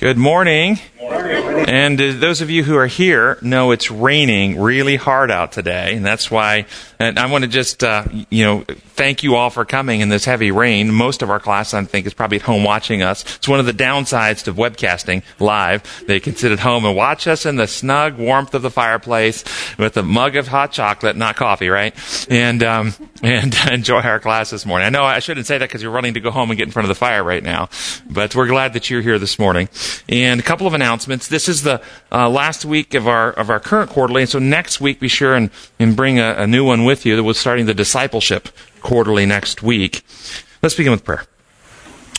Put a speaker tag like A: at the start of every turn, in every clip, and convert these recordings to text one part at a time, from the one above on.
A: Good morning. And uh, those of you who are here know it's raining really hard out today, and that's why. And I want to just, uh, you know, thank you all for coming in this heavy rain. Most of our class, I think, is probably at home watching us. It's one of the downsides to webcasting live. They can sit at home and watch us in the snug warmth of the fireplace with a mug of hot chocolate, not coffee, right? And um, and enjoy our class this morning. I know I shouldn't say that because you're running to go home and get in front of the fire right now, but we're glad that you're here this morning. And a couple of announcements. This is the uh, last week of our of our current quarterly, and so next week be sure and, and bring a, a new one with you. That was starting the discipleship quarterly next week. Let's begin with prayer.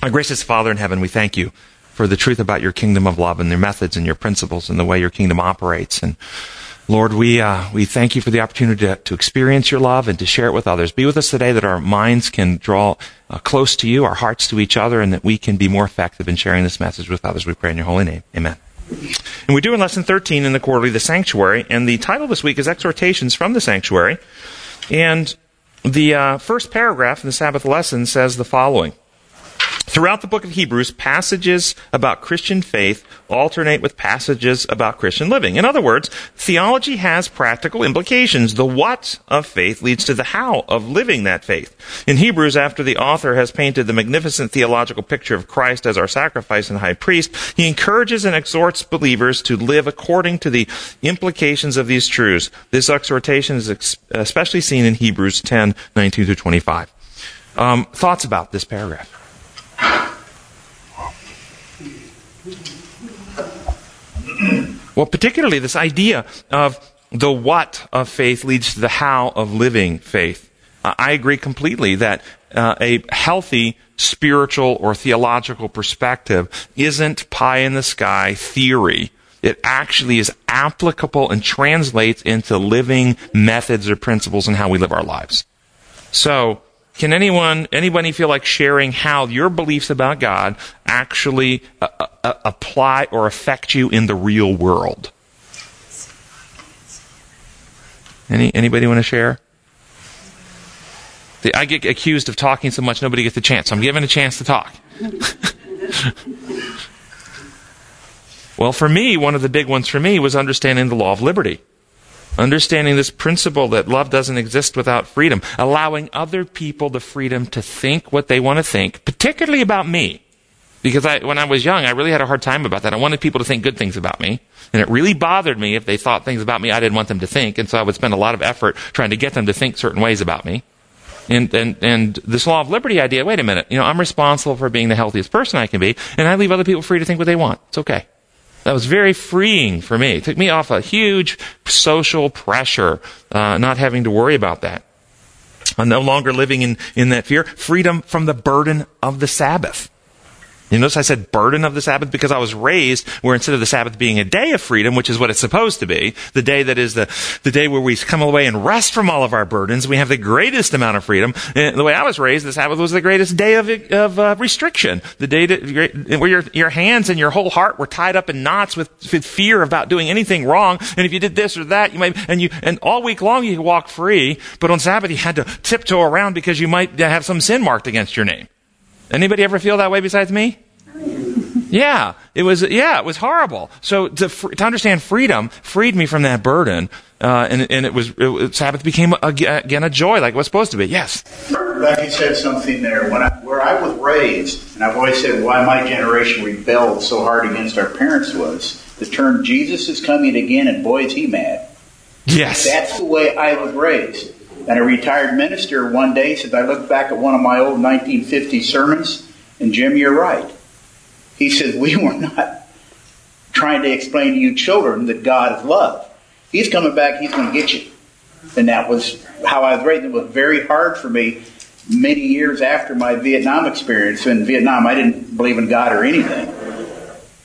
A: Our gracious Father in heaven, we thank you for the truth about your kingdom of love and your methods and your principles and the way your kingdom operates. And Lord, we uh, we thank you for the opportunity to, to, experience your love and to share it with others. Be with us today that our minds can draw uh, close to you, our hearts to each other, and that we can be more effective in sharing this message with others. We pray in your holy name. Amen. And we do in lesson 13 in the quarterly, the sanctuary, and the title this week is Exhortations from the Sanctuary. And the uh, first paragraph in the Sabbath lesson says the following. Throughout the book of Hebrews, passages about Christian faith alternate with passages about Christian living. In other words, theology has practical implications. The what of faith leads to the how of living that faith. In Hebrews, after the author has painted the magnificent theological picture of Christ as our sacrifice and high priest, he encourages and exhorts believers to live according to the implications of these truths. This exhortation is especially seen in Hebrews 10, 19 through 25. Um, thoughts about this paragraph? Well, particularly this idea of the what of faith leads to the how of living faith. I agree completely that uh, a healthy spiritual or theological perspective isn't pie in the sky theory. It actually is applicable and translates into living methods or principles in how we live our lives. So, can anyone, anybody feel like sharing how your beliefs about God actually uh, uh, uh, apply or affect you in the real world? Any, anybody want to share? The, I get accused of talking so much nobody gets a chance. I'm given a chance to talk. well, for me, one of the big ones for me was understanding the law of liberty. Understanding this principle that love doesn't exist without freedom, allowing other people the freedom to think what they want to think, particularly about me. Because I, when I was young, I really had a hard time about that. I wanted people to think good things about me. And it really bothered me if they thought things about me I didn't want them to think. And so I would spend a lot of effort trying to get them to think certain ways about me. And, and, and this law of liberty idea, wait a minute, you know, I'm responsible for being the healthiest person I can be, and I leave other people free to think what they want. It's okay. That was very freeing for me. It took me off a huge social pressure, uh, not having to worry about that. I'm no longer living in, in that fear. Freedom from the burden of the Sabbath. You notice I said burden of the Sabbath because I was raised where instead of the Sabbath being a day of freedom, which is what it's supposed to be, the day that is the, the day where we come away and rest from all of our burdens, we have the greatest amount of freedom. And the way I was raised, the Sabbath was the greatest day of, of uh, restriction. The day that, where your, your hands and your whole heart were tied up in knots with, with fear about doing anything wrong. And if you did this or that, you might, and you, and all week long you could walk free, but on Sabbath you had to tiptoe around because you might have some sin marked against your name. Anybody ever feel that way besides me? Yeah, it was. Yeah, it was horrible. So to, to understand freedom freed me from that burden, uh, and, and it was it, Sabbath became again a joy, like it was supposed to be. Yes.
B: Becky said something there. When I, where I was raised, and I've always said why my generation rebelled so hard against our parents was the term "Jesus is coming again," and boy is he mad.
A: Yes.
B: That's the way I was raised. And a retired minister one day said, I looked back at one of my old 1950 sermons, and Jim, you're right. He said, We were not trying to explain to you children that God is love. He's coming back, He's going to get you. And that was how I was raised. It was very hard for me many years after my Vietnam experience. In Vietnam, I didn't believe in God or anything.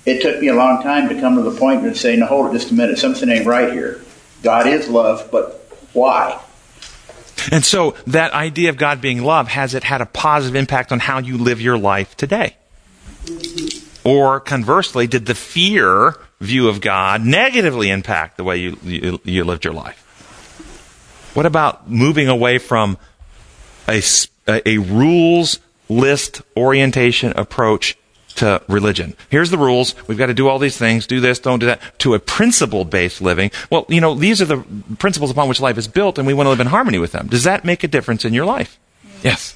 B: It took me a long time to come to the point and say, no, hold it just a minute. Something ain't right here. God is love, but why?
A: And so that idea of God being love, has it had a positive impact on how you live your life today? Or conversely, did the fear view of God negatively impact the way you, you, you lived your life? What about moving away from a, a rules list orientation approach to religion. Here's the rules. We've got to do all these things, do this, don't do that, to a principle based living. Well, you know, these are the principles upon which life is built, and we want to live in harmony with them. Does that make a difference in your life? Yes.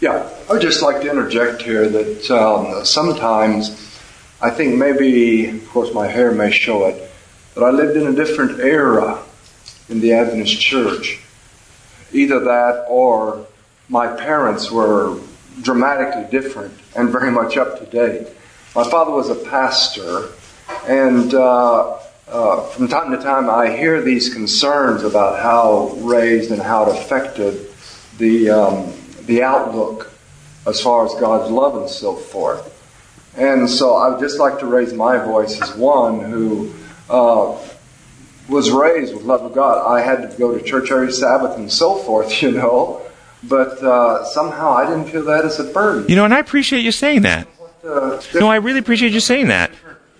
C: Yeah, I would just like to interject here that um, sometimes I think maybe, of course, my hair may show it, but I lived in a different era in the Adventist church. Either that or my parents were dramatically different and very much up to date. My father was a pastor, and uh, uh, from time to time I hear these concerns about how raised and how it affected the, um, the outlook as far as God's love and so forth. And so I would just like to raise my voice as one who uh, was raised with love of God. I had to go to church every Sabbath and so forth, you know. But uh, somehow I didn't feel that as a burden.
A: You know, and I appreciate you saying that.
C: Uh,
A: No, I really appreciate you saying that.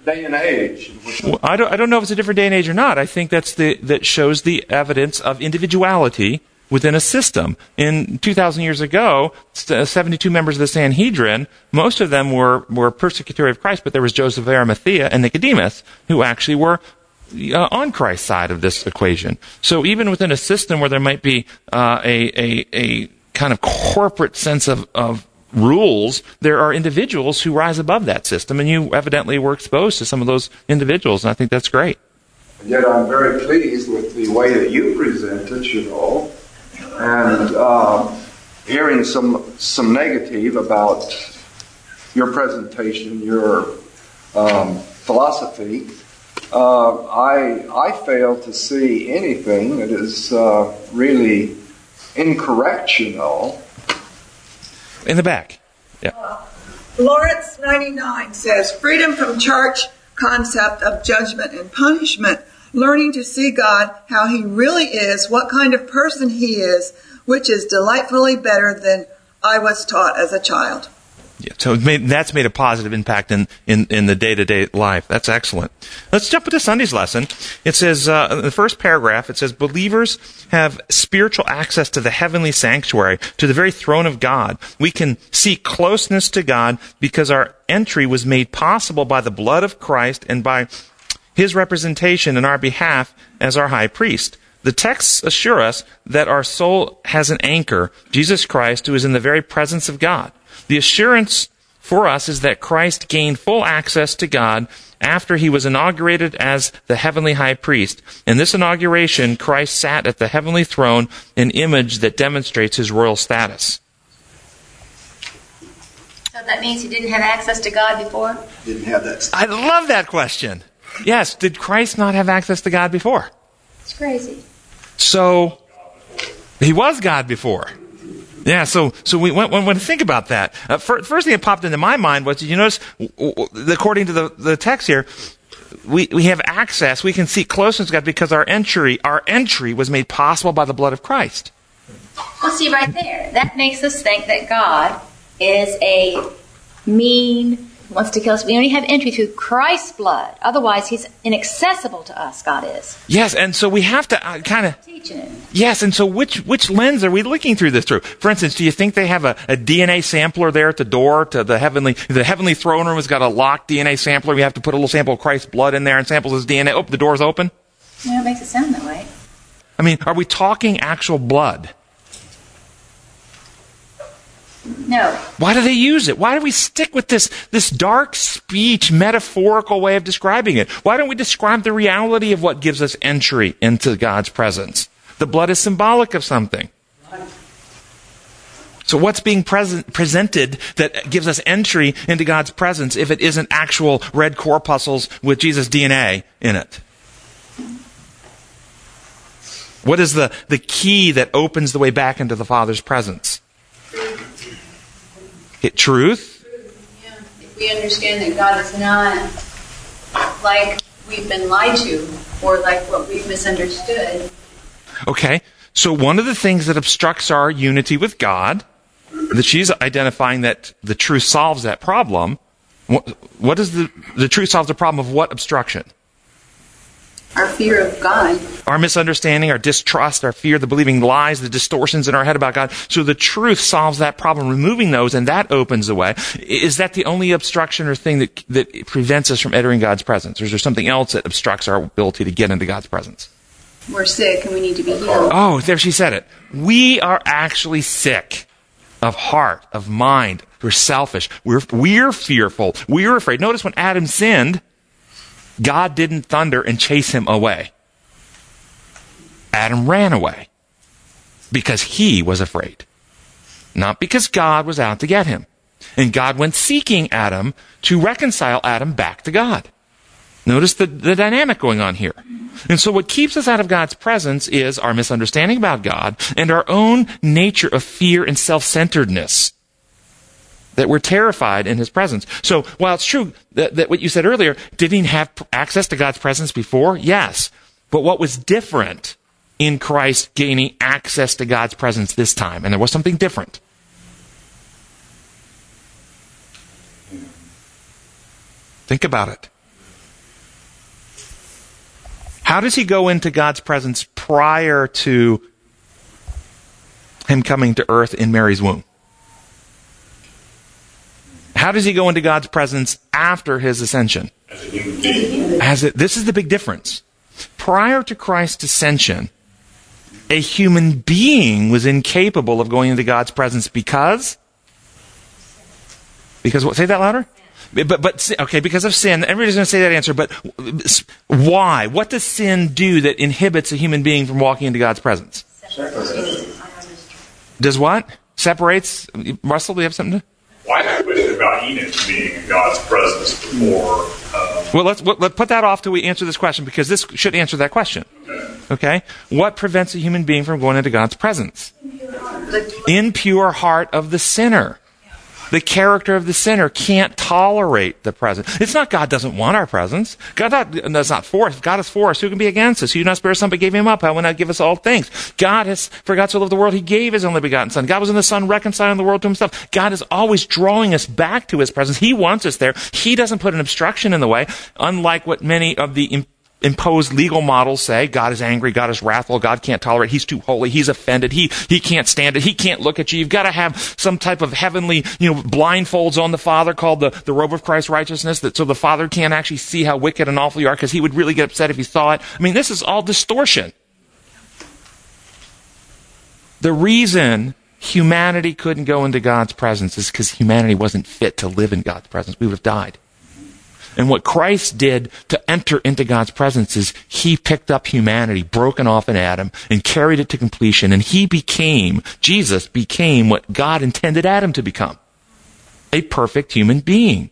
C: day and age.
A: Well, I don't, I don't know if it's a different day and age or not. I think that's the, that shows the evidence of individuality within a system. In 2,000 years ago, 72 members of the Sanhedrin, most of them were, were persecutory of Christ, but there was Joseph of Arimathea and Nicodemus, who actually were uh, on Christ's side of this equation. So even within a system where there might be uh, a, a, a kind of corporate sense of, of rules, there are individuals who rise above that system, and you evidently were exposed to some of those individuals, and I think that's great.
C: Yet I'm very pleased with the way that you present it, you know, and uh, hearing some some negative about your presentation, your um, philosophy. Uh, I I fail to see anything that is uh, really incorrect, you know.
A: In the back. Yeah.
D: Lawrence 99 says freedom from church concept of judgment and punishment, learning to see God how he really is, what kind of person he is, which is delightfully better than I was taught as a child.
A: Yeah, so made, that's made a positive impact in, in, in the day to day life. That's excellent. Let's jump into Sunday's lesson. It says, uh, the first paragraph, it says, believers have spiritual access to the heavenly sanctuary, to the very throne of God. We can seek closeness to God because our entry was made possible by the blood of Christ and by his representation in our behalf as our high priest. The texts assure us that our soul has an anchor, Jesus Christ, who is in the very presence of God. The assurance for us is that Christ gained full access to God after he was inaugurated as the heavenly high priest. In this inauguration, Christ sat at the heavenly throne, an image that demonstrates his royal status.
E: So that means he didn't have access to God before?
C: Didn't have that.
A: I love that question. Yes, did Christ not have access to God before?
E: It's crazy.
A: So he was God before. Yeah, so so we went, went, went to think about that. Uh, fir- first thing that popped into my mind was, did you notice, w- w- according to the, the text here, we, we have access, we can seek closeness to God because our entry, our entry was made possible by the blood of Christ.
E: Well, see, right there, that makes us think that God is a mean, wants to kill us. We only have entry through Christ's blood. Otherwise, he's inaccessible to us, God is.
A: Yes, and so we have to uh, kind of
E: Teaching him.
A: Yes, and so which which lens are we looking through this through? For instance, do you think they have a, a DNA sampler there at the door to the heavenly the heavenly throne room has got a locked DNA sampler? We have to put a little sample of Christ's blood in there and samples his DNA. Oh, the door's open.
E: Yeah, it makes it sound that way.
A: I mean, are we talking actual blood?
E: No.
A: Why do they use it? Why do we stick with this this dark speech, metaphorical way of describing it? Why don't we describe the reality of what gives us entry into God's presence? The blood is symbolic of something. So what's being present, presented that gives us entry into God's presence if it isn't actual red corpuscles with Jesus' DNA in it? What is the, the key that opens the way back into the Father's presence? It, truth?
F: Yeah, if we understand that God is not like we've been lied to or like what we've misunderstood,
A: Okay. So one of the things that obstructs our unity with God, that she's identifying that the truth solves that problem. What, what is the, the truth solves the problem of what obstruction?
F: Our fear of God.
A: Our misunderstanding, our distrust, our fear, the believing lies, the distortions in our head about God. So the truth solves that problem, removing those, and that opens the way. Is that the only obstruction or thing that, that prevents us from entering God's presence? Or is there something else that obstructs our ability to get into God's presence?
F: We're sick and we need to be healed.
A: Oh, there she said it. We are actually sick of heart, of mind. We're selfish. We're, we're fearful. We're afraid. Notice when Adam sinned, God didn't thunder and chase him away. Adam ran away because he was afraid. Not because God was out to get him. And God went seeking Adam to reconcile Adam back to God. Notice the, the dynamic going on here. And so what keeps us out of God's presence is our misunderstanding about God and our own nature of fear and self-centeredness. That we're terrified in His presence. So while it's true that, that what you said earlier, did he have access to God's presence before? Yes. But what was different in Christ gaining access to God's presence this time? And there was something different. Think about it. How does he go into God's presence prior to him coming to earth in Mary's womb? How does he go into God's presence after his ascension? As it, this is the big difference. Prior to Christ's ascension, a human being was incapable of going into God's presence because because what say that louder? But, but, okay, because of sin, everybody's going to say that answer, but why? What does sin do that inhibits a human being from walking into God's presence? Separates. Does what? Separates? Russell, do you have something to?
G: Why well, question about Enoch being in God's presence before? Uh,
A: well, let's let's put that off till we answer this question because this should answer that question. Okay. okay? What prevents a human being from going into God's presence? Impure heart of the sinner. The character of the sinner can't tolerate the presence. It's not God doesn't want our presence. God not, that's not for us. If God is for us, who can be against us? Who not spare son but gave him up? How will not give us all things? God has, for God so loved the world, he gave his only begotten son. God was in the son reconciling the world to himself. God is always drawing us back to his presence. He wants us there. He doesn't put an obstruction in the way, unlike what many of the imposed legal models say God is angry, God is wrathful, God can't tolerate, He's too holy, He's offended, He, he can't stand it, He can't look at you. You've got to have some type of heavenly, you know, blindfolds on the Father called the, the robe of Christ's righteousness that so the Father can't actually see how wicked and awful you are because He would really get upset if He saw it. I mean, this is all distortion. The reason humanity couldn't go into God's presence is because humanity wasn't fit to live in God's presence. We would have died. And what Christ did to enter into God's presence is he picked up humanity, broken off in Adam, and carried it to completion. And he became, Jesus became what God intended Adam to become. A perfect human being.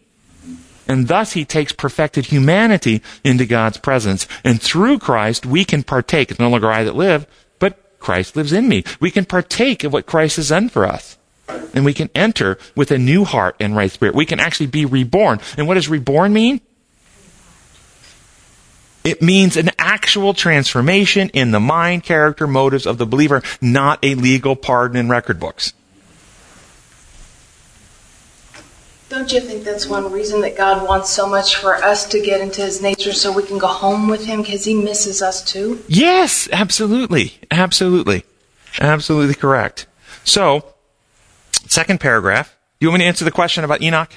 A: And thus he takes perfected humanity into God's presence. And through Christ, we can partake. It's no longer I that live, but Christ lives in me. We can partake of what Christ has done for us. And we can enter with a new heart and right spirit. We can actually be reborn. And what does reborn mean? It means an actual transformation in the mind, character, motives of the believer, not a legal pardon in record books.
H: Don't you think that's one reason that God wants so much for us to get into His nature so we can go home with Him because He misses us too?
A: Yes, absolutely. Absolutely. Absolutely correct. So, Second paragraph. Do you want me to answer the question about Enoch?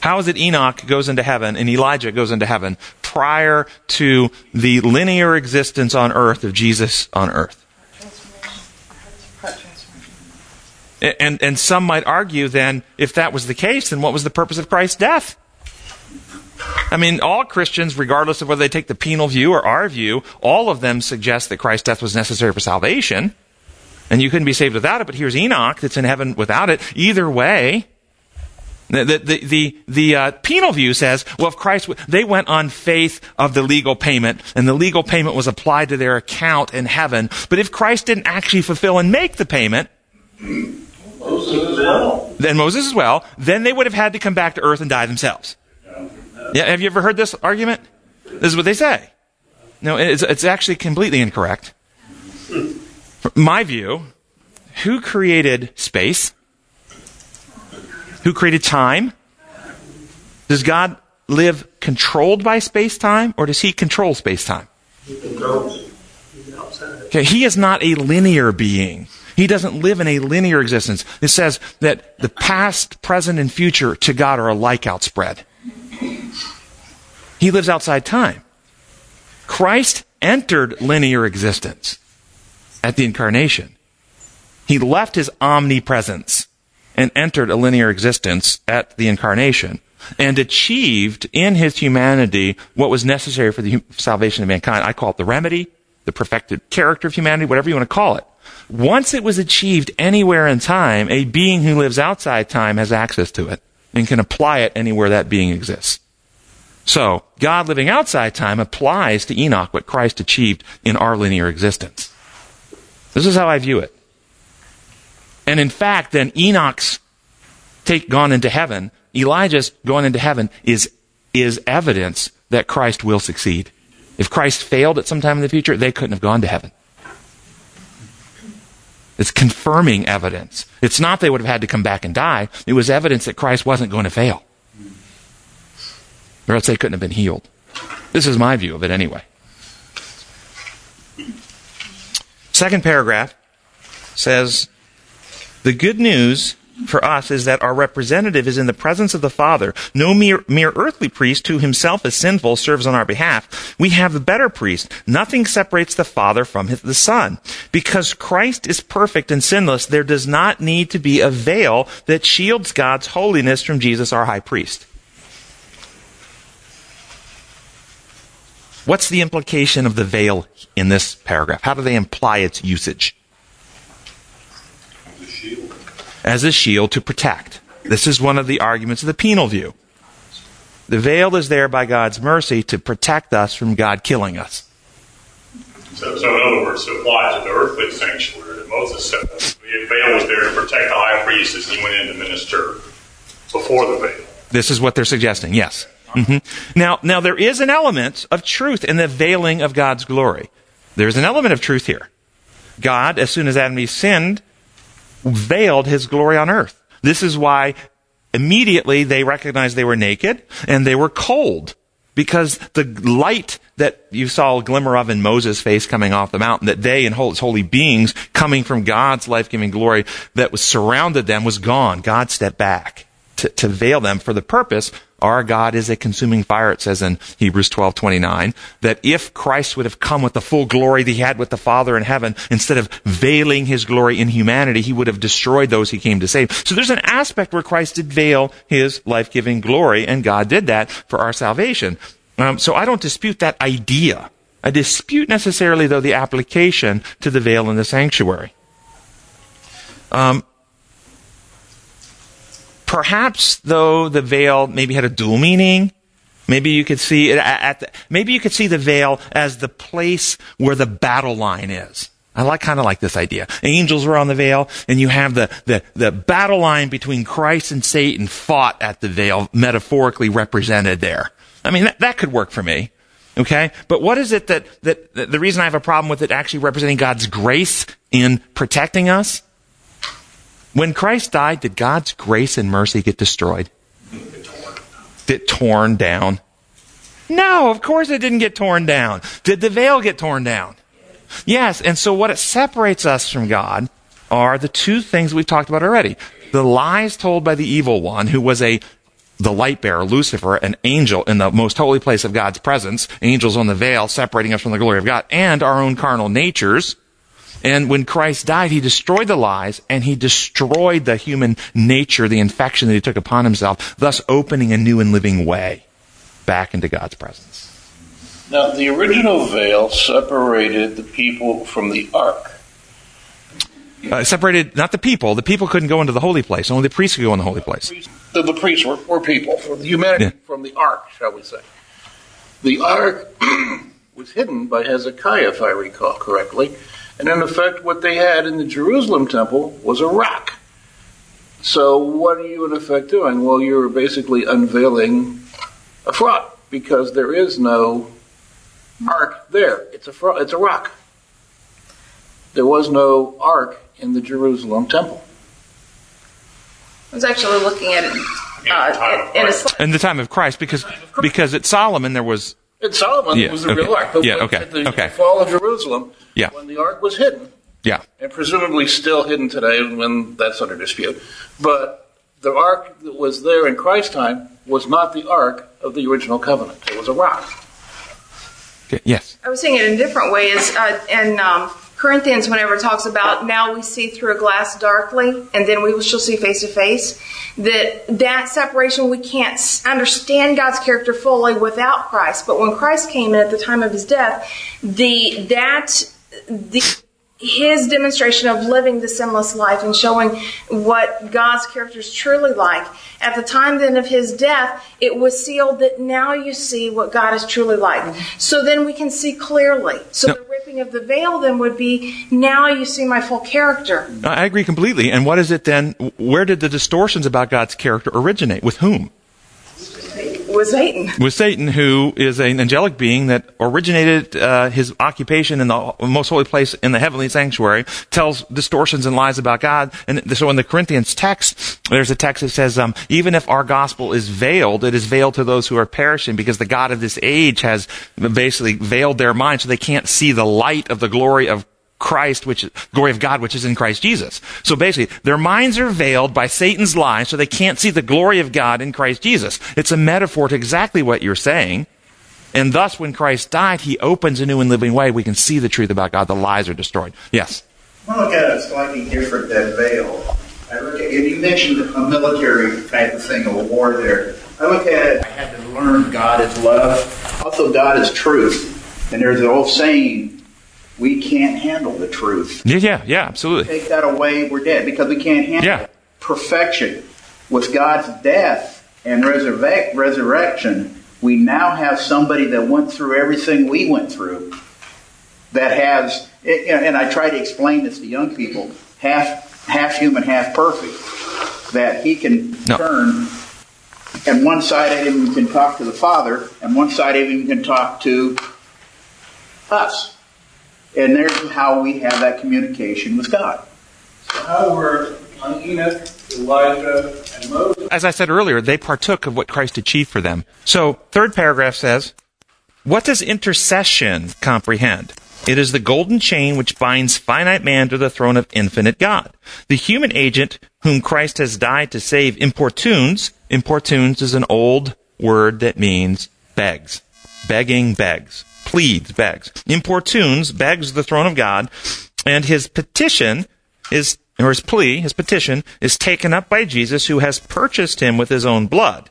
A: How is it Enoch goes into heaven and Elijah goes into heaven prior to the linear existence on earth of Jesus on earth? And, and some might argue then, if that was the case, then what was the purpose of Christ's death? I mean, all Christians, regardless of whether they take the penal view or our view, all of them suggest that Christ's death was necessary for salvation and you couldn't be saved without it, but here's Enoch that's in heaven without it. Either way, the, the, the, the uh, penal view says, well, if Christ, they went on faith of the legal payment, and the legal payment was applied to their account in heaven. But if Christ didn't actually fulfill and make the payment, Moses then Moses as well, then they would have had to come back to earth and die themselves. Yeah, have you ever heard this argument? This is what they say. No, it's, it's actually completely incorrect my view, who created space? Who created time? Does God live controlled by space time or does he control space time? Okay, he is not a linear being. He doesn't live in a linear existence. It says that the past, present, and future to God are alike outspread. He lives outside time. Christ entered linear existence at the incarnation. He left his omnipresence and entered a linear existence at the incarnation and achieved in his humanity what was necessary for the salvation of mankind. I call it the remedy, the perfected character of humanity, whatever you want to call it. Once it was achieved anywhere in time, a being who lives outside time has access to it and can apply it anywhere that being exists. So, God living outside time applies to Enoch what Christ achieved in our linear existence. This is how I view it. And in fact, then Enoch's take gone into heaven, Elijah's gone into heaven is, is evidence that Christ will succeed. If Christ failed at some time in the future, they couldn't have gone to heaven. It's confirming evidence. It's not they would have had to come back and die. It was evidence that Christ wasn't going to fail. Or else they couldn't have been healed. This is my view of it anyway. Second paragraph says the good news for us is that our representative is in the presence of the Father. No mere, mere earthly priest who himself is sinful serves on our behalf. We have the better priest. Nothing separates the Father from his, the Son. Because Christ is perfect and sinless, there does not need to be a veil that shields God's holiness from Jesus, our high priest. What's the implication of the veil in this paragraph? How do they imply its usage? as a shield to protect. This is one of the arguments of the penal view. The veil is there by God's mercy to protect us from God killing us.
G: So, so in other words, it applies to the earthly sanctuary that Moses set up. The veil was there to protect the high priest as he went in to minister before the veil.
A: This is what they're suggesting, yes. Mm-hmm. Now, now there is an element of truth in the veiling of God's glory. There's an element of truth here. God, as soon as Adam and Eve sinned, veiled his glory on earth. This is why immediately they recognized they were naked and they were cold because the light that you saw a glimmer of in Moses' face coming off the mountain, that they and holy beings coming from God's life-giving glory that was surrounded them was gone. God stepped back to, to veil them for the purpose our God is a consuming fire, it says in Hebrews 12, 29, that if Christ would have come with the full glory that he had with the Father in heaven, instead of veiling his glory in humanity, he would have destroyed those he came to save. So there's an aspect where Christ did veil his life-giving glory, and God did that for our salvation. Um, so I don't dispute that idea. I dispute necessarily, though, the application to the veil in the sanctuary. Um, Perhaps, though, the veil maybe had a dual meaning. Maybe you could see it at the, maybe you could see the veil as the place where the battle line is. I like kind of like this idea. Angels were on the veil, and you have the, the, the battle line between Christ and Satan fought at the veil, metaphorically represented there. I mean, that, that could work for me. Okay? But what is it that, that, that the reason I have a problem with it actually representing God's grace in protecting us? When Christ died, did God's grace and mercy get destroyed? Get torn down? No, of course it didn't get torn down. Did the veil get torn down? Yes, and so what it separates us from God are the two things we've talked about already. The lies told by the evil one, who was a the light bearer, Lucifer, an angel in the most holy place of God's presence, angels on the veil separating us from the glory of God, and our own carnal natures, and when Christ died, he destroyed the lies and he destroyed the human nature, the infection that he took upon himself, thus opening a new and living way back into God's presence.
I: Now, the original veil separated the people from the ark.
A: Uh, separated not the people. The people couldn't go into the holy place. Only the priests could go in the holy place.
I: The, the priests were, were people, for the humanity yeah. from the ark, shall we say. The ark was hidden by Hezekiah, if I recall correctly and in effect, what they had in the Jerusalem temple was a rock. So, what are you in effect doing? Well, you're basically unveiling a fraud because there is no ark there. It's a fraud, it's a rock. There was no ark in the Jerusalem temple.
H: I was actually looking at it
G: In the time of
H: uh, in, in a
G: Christ.
H: sl-
A: In the time of Christ, because because at Solomon there was
I: And Solomon
A: Yeah,
I: was the
A: okay.
I: real ark. But
A: Yeah, okay,
I: at the
A: okay.
I: fall of Jerusalem,
A: Yeah.
I: when the ark was hidden,
A: yeah
I: and presumably still hidden today when that's under dispute. But the ark that was there in Christ's time was not the ark of the original covenant. It was a rock.
A: Yes
H: I was saying it in a different way. Is uh, in um, Corinthians, whenever it talks about now we see through a glass darkly, and then we shall see face to face. That that separation we can't understand God's character fully without Christ. But when Christ came in at the time of his death, the that the his demonstration of living the sinless life and showing what God's character is truly like. At the time then of his death, it was sealed that now you see what God is truly like. So then we can see clearly. So
A: No.
H: the ripping of the veil then would be now you see my full character.
A: I agree completely. And what is it then? Where did the distortions about God's character originate? With whom?
H: Was Satan.
A: With Satan, who is an angelic being that originated uh, his occupation in the most holy place in the heavenly sanctuary, tells distortions and lies about God. And so in the Corinthians text, there's a text that says, um, even if our gospel is veiled, it is veiled to those who are perishing because the God of this age has basically veiled their minds so they can't see the light of the glory of Christ, which is glory of God, which is in Christ Jesus. So basically, their minds are veiled by Satan's lies, so they can't see the glory of God in Christ Jesus. It's a metaphor to exactly what you're saying. And thus, when Christ died, he opens a new and living way. We can see the truth about God. The lies are destroyed. Yes.
B: I look at it slightly different than veil. I look at you mentioned a military type of thing, a war there. I look at it, I had to learn God is love. Also, God is truth. And there's an old saying, we can't handle the truth.
A: Yeah, yeah, yeah, absolutely.
B: Take that away, we're dead because we can't handle
A: Yeah.
B: it. perfection. With God's death and resurrect, resurrection, we now have somebody that went through everything we went through that has, and I try to explain this to young people, half, half human, half perfect, that he can
A: No.
B: turn, and one side of him can talk to the Father, and one side of him can talk to us. And there's how we have that communication with God.
J: So how were Enoch, Elijah, and Moses?
A: As I said earlier, they partook of what Christ achieved for them. So, third paragraph says, What does intercession comprehend? It is the golden chain which binds finite man to the throne of infinite God. The human agent whom Christ has died to save importunes. Importunes is an old word that means begs. Begging begs. Pleads begs. Importunes begs the throne of God, and his petition is, or his plea, his petition, is taken up by Jesus who has purchased him with his own blood.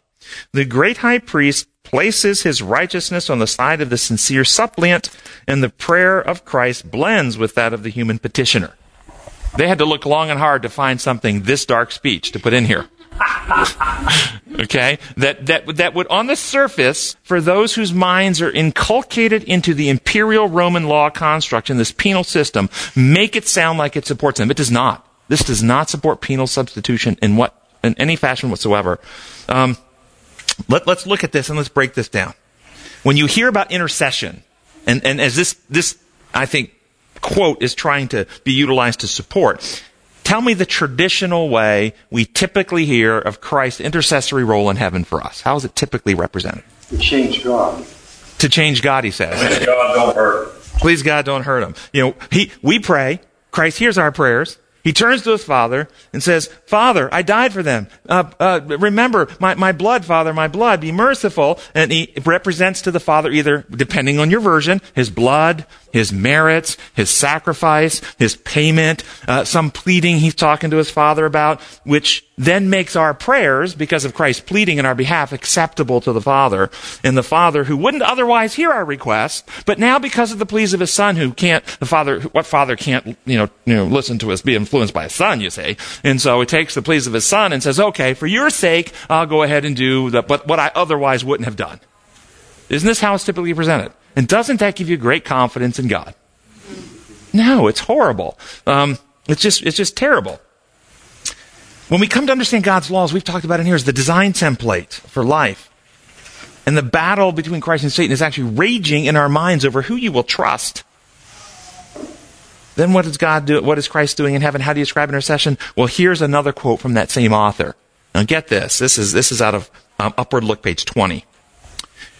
A: The great high priest places his righteousness on the side of the sincere suppliant, and the prayer of Christ blends with that of the human petitioner. They had to look long and hard to find something this dark speech to put in here. okay? That, that, that would, on the surface, for those whose minds are inculcated into the imperial Roman law construct in this penal system, make it sound like it supports them. It does not. This does not support penal substitution in what, in any fashion whatsoever. Um, let, us look at this and let's break this down. When you hear about intercession, and, and as this, this, I think, quote is trying to be utilized to support, tell me the traditional way we typically hear of Christ's intercessory role in heaven for us. How is it typically represented?
C: To change God.
A: To change God, he says.
G: Please God don't hurt.
A: Please God, don't hurt him. You know, he, we pray. Christ hears our prayers. He turns to his father and says, Father, I died for them. Uh, uh, remember my, my blood, Father, my blood. Be merciful. And he represents to the Father either, depending on your version, his blood, his merits, his sacrifice, his payment, uh, some pleading he's talking to his Father about, which then makes our prayers, because of Christ's pleading in our behalf, acceptable to the Father. And the Father, who wouldn't otherwise hear our request, but now because of the pleas of his Son, who can't, the Father, what Father can't, you know, you know, listen to us, be influenced by his Son, you say. And so he takes the pleas of his Son and says, okay, for your sake, I'll go ahead and do the, but what I otherwise wouldn't have done. Isn't this how it's typically presented? And doesn't that give you great confidence in God? No, it's horrible. Um, it's just, it's just terrible. When we come to understand God's laws, we've talked about in here is the design template for life. And the battle between Christ and Satan is actually raging in our minds over who you will trust. Then what does God do? What is Christ doing in heaven? How do you describe intercession? Well, here's another quote from that same author. Now get this. This is, this is out of um, Upward Look, page 20.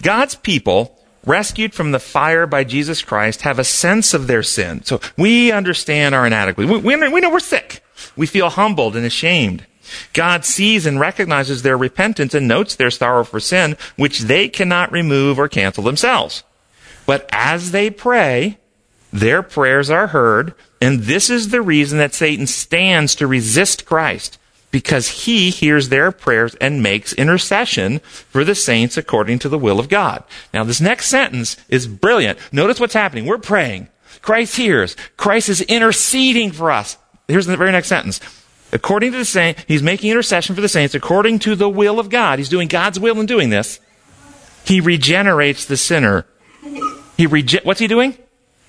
A: God's people, rescued from the fire by Jesus Christ, have a sense of their sin. So we understand our inadequacy. We, we, we know we're sick. We feel humbled and ashamed. God sees and recognizes their repentance and notes their sorrow for sin, which they cannot remove or cancel themselves. But as they pray, their prayers are heard, and this is the reason that Satan stands to resist Christ, because he hears their prayers and makes intercession for the saints according to the will of God. Now, this next sentence is brilliant. Notice what's happening. We're praying. Christ hears. Christ is interceding for us. Here's the very next sentence. According to the saint, he's making intercession for the saints according to the will of God. He's doing God's will in doing this. He regenerates the sinner. He rege- what's he doing?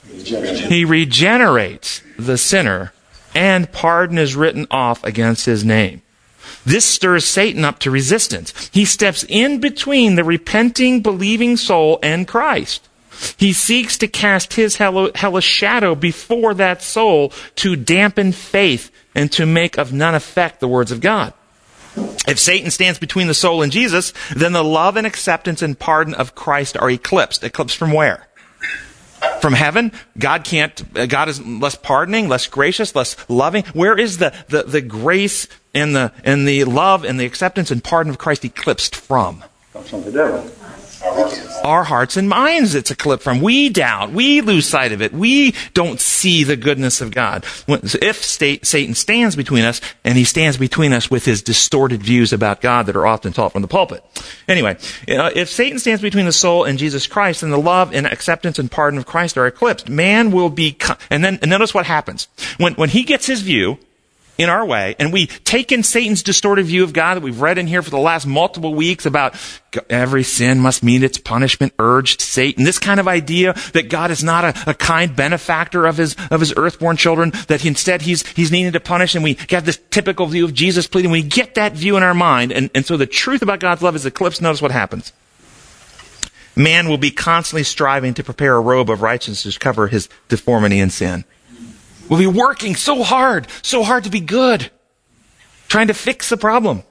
A: He regenerates the sinner and pardon is written off against his name. This stirs Satan up to resistance. He steps in between the repenting, believing soul and Christ. He seeks to cast his hellish shadow before that soul to dampen faith and to make of none effect the words of God. If Satan stands between the soul and Jesus, then the love and acceptance and pardon of Christ are eclipsed. Eclipsed from where? From heaven? God can't, uh, God is less pardoning, less gracious, less loving. Where is the, the, the grace and the, and the love and the acceptance and pardon of Christ eclipsed from?
C: Comes from the devil
A: our hearts and minds it's a clip from. We doubt. We lose sight of it. We don't see the goodness of God. If Satan stands between us, and he stands between us with his distorted views about God that are often taught from the pulpit. Anyway, if Satan stands between the soul and Jesus Christ, then the love and acceptance and pardon of Christ are eclipsed. Man will be, and then and notice what happens. When, when he gets his view, in our way, and we take in Satan's distorted view of God that we've read in here for the last multiple weeks about every sin must meet its punishment, urged Satan. This kind of idea that God is not a, a kind benefactor of his of his earthborn children, that instead he's he's needing to punish, and we get this typical view of Jesus pleading. We get that view in our mind, and, and so the truth about God's love is eclipsed. Notice what happens. Man will be constantly striving to prepare a robe of righteousness to cover his deformity and sin. We'll be working so hard, so hard to be good, trying to fix the problem.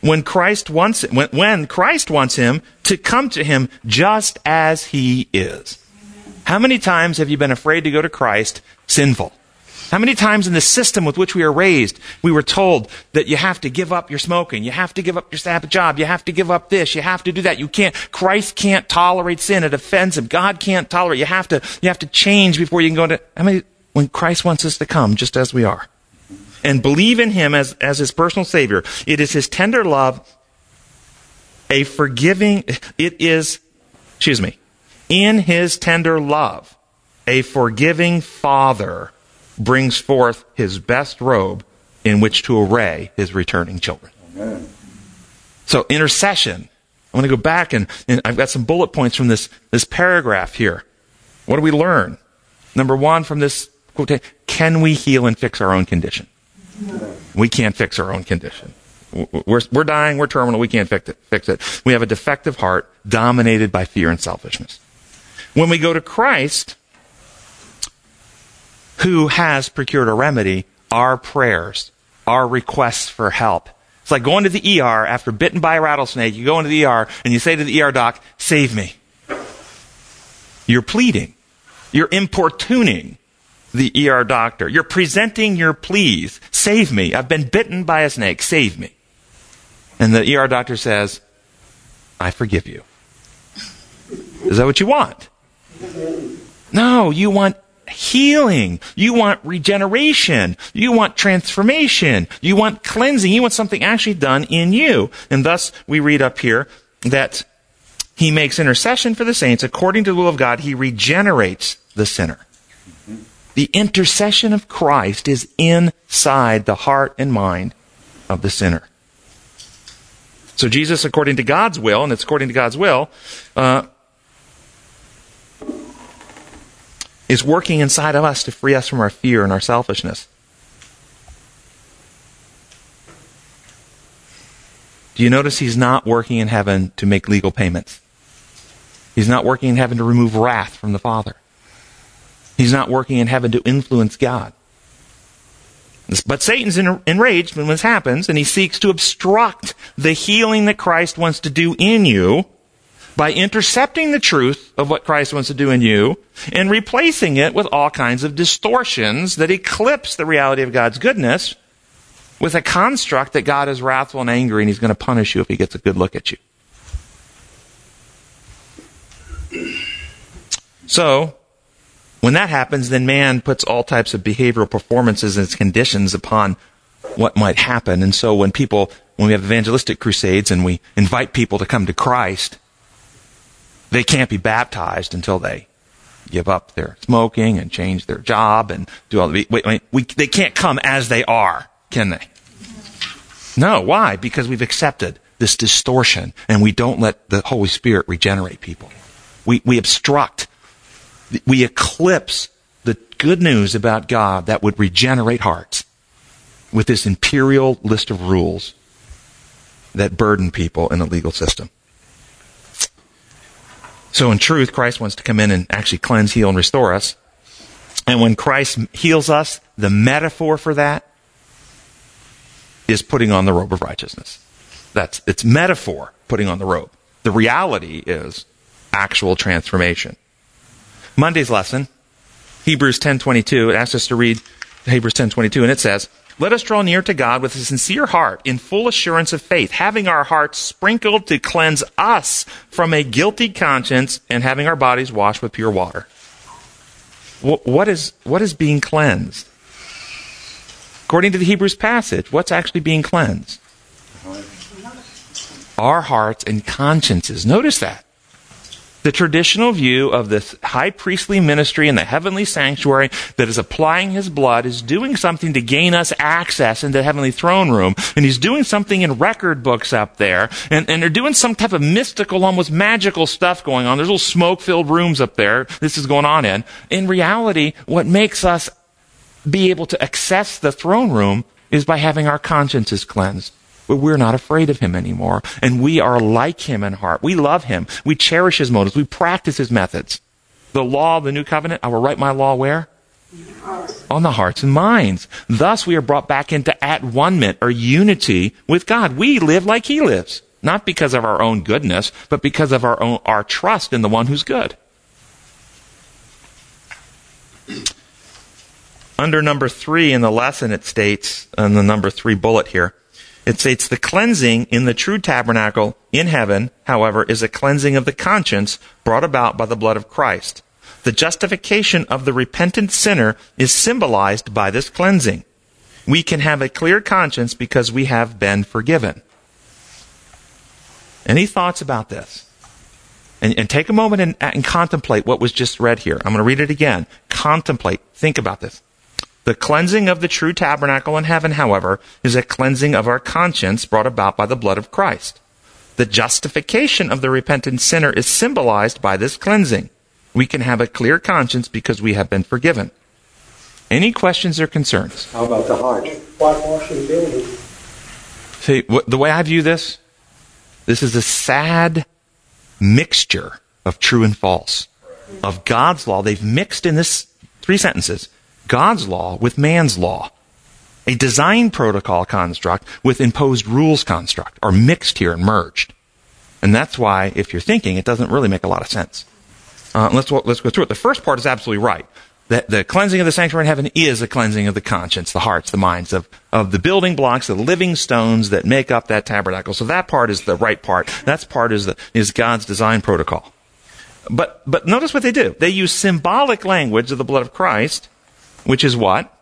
A: When Christ wants when, when Christ wants him to come to him just as he is. How many times have you been afraid to go to Christ sinful? How many times in the system with which we are raised, we were told that you have to give up your smoking, you have to give up your Sabbath job, you have to give up this, you have to do that. You can't, Christ can't tolerate sin. It offends him. God can't tolerate. You have to, you have to change before you can go to, how many, when Christ wants us to come just as we are and believe in Him as, as His personal Savior. It is His tender love, a forgiving, it is, excuse me, in His tender love, a forgiving Father brings forth His best robe in which to array His returning children. Amen. So intercession. I'm going to go back and, and I've got some bullet points from this, this paragraph here. What do we learn? Number one, from this can we heal and fix our own condition? We can't fix our own condition. We're, we're dying, we're terminal, we can't fix it, fix it. We have a defective heart dominated by fear and selfishness. When we go to Christ, who has procured a remedy, our prayers, our requests for help. It's like going to the ER after bitten by a rattlesnake. You go into the ER and you say to the ER doc, save me. You're pleading. You're importuning the ER doctor. You're presenting your pleas. Save me. I've been bitten by a snake. Save me. And the ER doctor says, I forgive you. Is that what you want? No, you want healing. You want regeneration. You want transformation. You want cleansing. You want something actually done in you. And thus, we read up here that he makes intercession for the saints according to the will of God. He regenerates the sinner. The intercession of Christ is inside the heart and mind of the sinner. So Jesus, according to God's will, and it's according to God's will, uh, is working inside of us to free us from our fear and our selfishness. Do you notice he's not working in heaven to make legal payments? He's not working in heaven to remove wrath from the Father. He's not working in heaven to influence God. But Satan's enraged when this happens, and he seeks to obstruct the healing that Christ wants to do in you by intercepting the truth of what Christ wants to do in you and replacing it with all kinds of distortions that eclipse the reality of God's goodness with a construct that God is wrathful and angry and he's going to punish you if he gets a good look at you. So, when that happens, then man puts all types of behavioral performances and conditions upon what might happen. And so when people, when we have evangelistic crusades and we invite people to come to Christ, they can't be baptized until they give up their smoking and change their job and do all the, wait, wait, we, they can't come as they are, can they? No, why? Because we've accepted this distortion and we don't let the Holy Spirit regenerate people. We, we obstruct we eclipse the good news about God that would regenerate hearts with this imperial list of rules that burden people in a legal system. So in truth, Christ wants to come in and actually cleanse, heal, and restore us. And when Christ heals us, the metaphor for that is putting on the robe of righteousness. That's it's metaphor, putting on the robe. The reality is actual transformation. Monday's lesson, Hebrews 10:22, it asks us to read Hebrews 10:22 and it says, "Let us draw near to God with a sincere heart, in full assurance of faith, having our hearts sprinkled to cleanse us from a guilty conscience and having our bodies washed with pure water." What is what is being cleansed? According to the Hebrews passage, what's actually being cleansed? Our hearts and consciences. Notice that. The traditional view of this high priestly ministry in the heavenly sanctuary that is applying his blood is doing something to gain us access into the heavenly throne room. And he's doing something in record books up there. And, and they're doing some type of mystical, almost magical stuff going on. There's little smoke filled rooms up there. This is going on in. In reality, what makes us be able to access the throne room is by having our consciences cleansed but we're not afraid of him anymore. And we are like him in heart. We love him. We cherish his motives. We practice his methods. The law of the new covenant, I will write my law where? On the hearts and minds. Thus we are brought back into at one or unity with God. We live like he lives. Not because of our own goodness, but because of our own, our trust in the one who's good. Under number three in the lesson, it states, in the number three bullet here, it states the cleansing in the true tabernacle in heaven, however, is a cleansing of the conscience brought about by the blood of Christ. The justification of the repentant sinner is symbolized by this cleansing. We can have a clear conscience because we have been forgiven. Any thoughts about this? And, and take a moment and, and contemplate what was just read here. I'm going to read it again. Contemplate. Think about this. The cleansing of the true tabernacle in heaven, however, is a cleansing of our conscience brought about by the blood of Christ. The justification of the repentant sinner is symbolized by this cleansing. We can have a clear conscience because we have been forgiven. Any questions or concerns?
C: How about the heart? Whitewashing
A: building. See, the way I view this, this is a sad mixture of true and false. Of God's law, they've mixed in this three sentences God's law with man's law. A design protocol construct with imposed rules construct are mixed here and merged. And that's why, if you're thinking, it doesn't really make a lot of sense. Uh, let's, let's go through it. The first part is absolutely right. That the cleansing of the sanctuary in heaven is a cleansing of the conscience, the hearts, the minds of, of the building blocks, the living stones that make up that tabernacle. So that part is the right part. That part is the, is God's design protocol. But, but notice what they do. They use symbolic language of the blood of Christ which is what?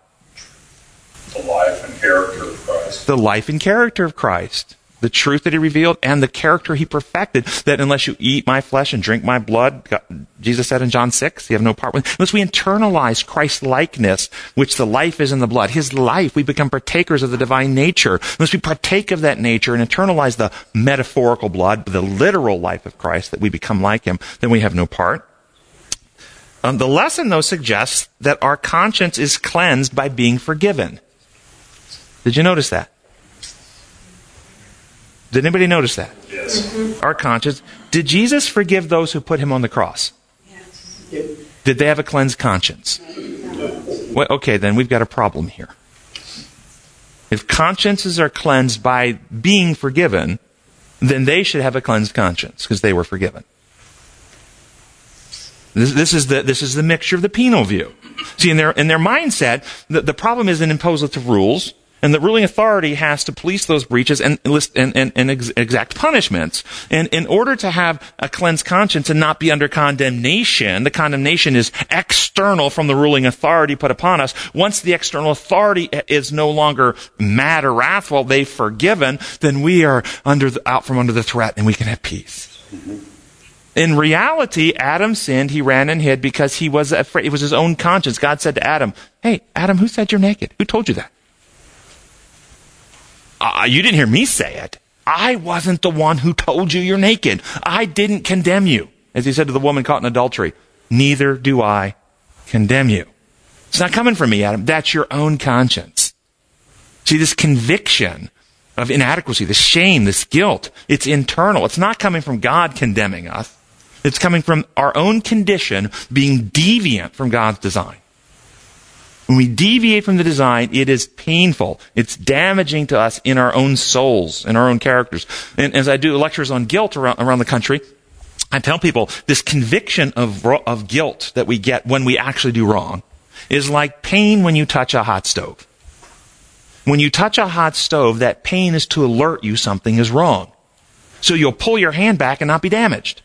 G: The life and character of Christ.
A: The life and character of Christ. The truth that he revealed and the character he perfected. That unless you eat my flesh and drink my blood, God, Jesus said in John 6, you have no part with. Unless we internalize Christ's likeness, which the life is in the blood, his life, we become partakers of the divine nature. Unless we partake of that nature and internalize the metaphorical blood, the literal life of Christ, that we become like him, then we have no part. Um, the lesson, though, suggests that our conscience is cleansed by being forgiven. Did you notice that? Did anybody notice that?
G: Yes. Mm-hmm.
A: Our conscience. Did Jesus forgive those who put him on the cross? Yes. Did they have a cleansed conscience? Well, okay, then we've got a problem here. If consciences are cleansed by being forgiven, then they should have a cleansed conscience because they were forgiven. This, this, is the, this is the mixture of the penal view. See, in their, in their mindset, the, the problem is an impositive rules, and the ruling authority has to police those breaches and, list, and, and, and ex- exact punishments. And in order to have a cleansed conscience and not be under condemnation, the condemnation is external from the ruling authority put upon us. Once the external authority is no longer mad or wrathful, they've forgiven, then we are under the, out from under the threat and we can have peace. Mm-hmm. In reality, Adam sinned. He ran and hid because he was afraid. It was his own conscience. God said to Adam, Hey, Adam, who said you're naked? Who told you that? Uh, you didn't hear me say it. I wasn't the one who told you you're naked. I didn't condemn you. As he said to the woman caught in adultery, neither do I condemn you. It's not coming from me, Adam. That's your own conscience. See, this conviction of inadequacy, this shame, this guilt, it's internal. It's not coming from God condemning us. It's coming from our own condition being deviant from God's design. When we deviate from the design, it is painful. It's damaging to us in our own souls, in our own characters. And as I do lectures on guilt around, around the country, I tell people this conviction of, of guilt that we get when we actually do wrong is like pain when you touch a hot stove. When you touch a hot stove, that pain is to alert you something is wrong. So you'll pull your hand back and not be damaged.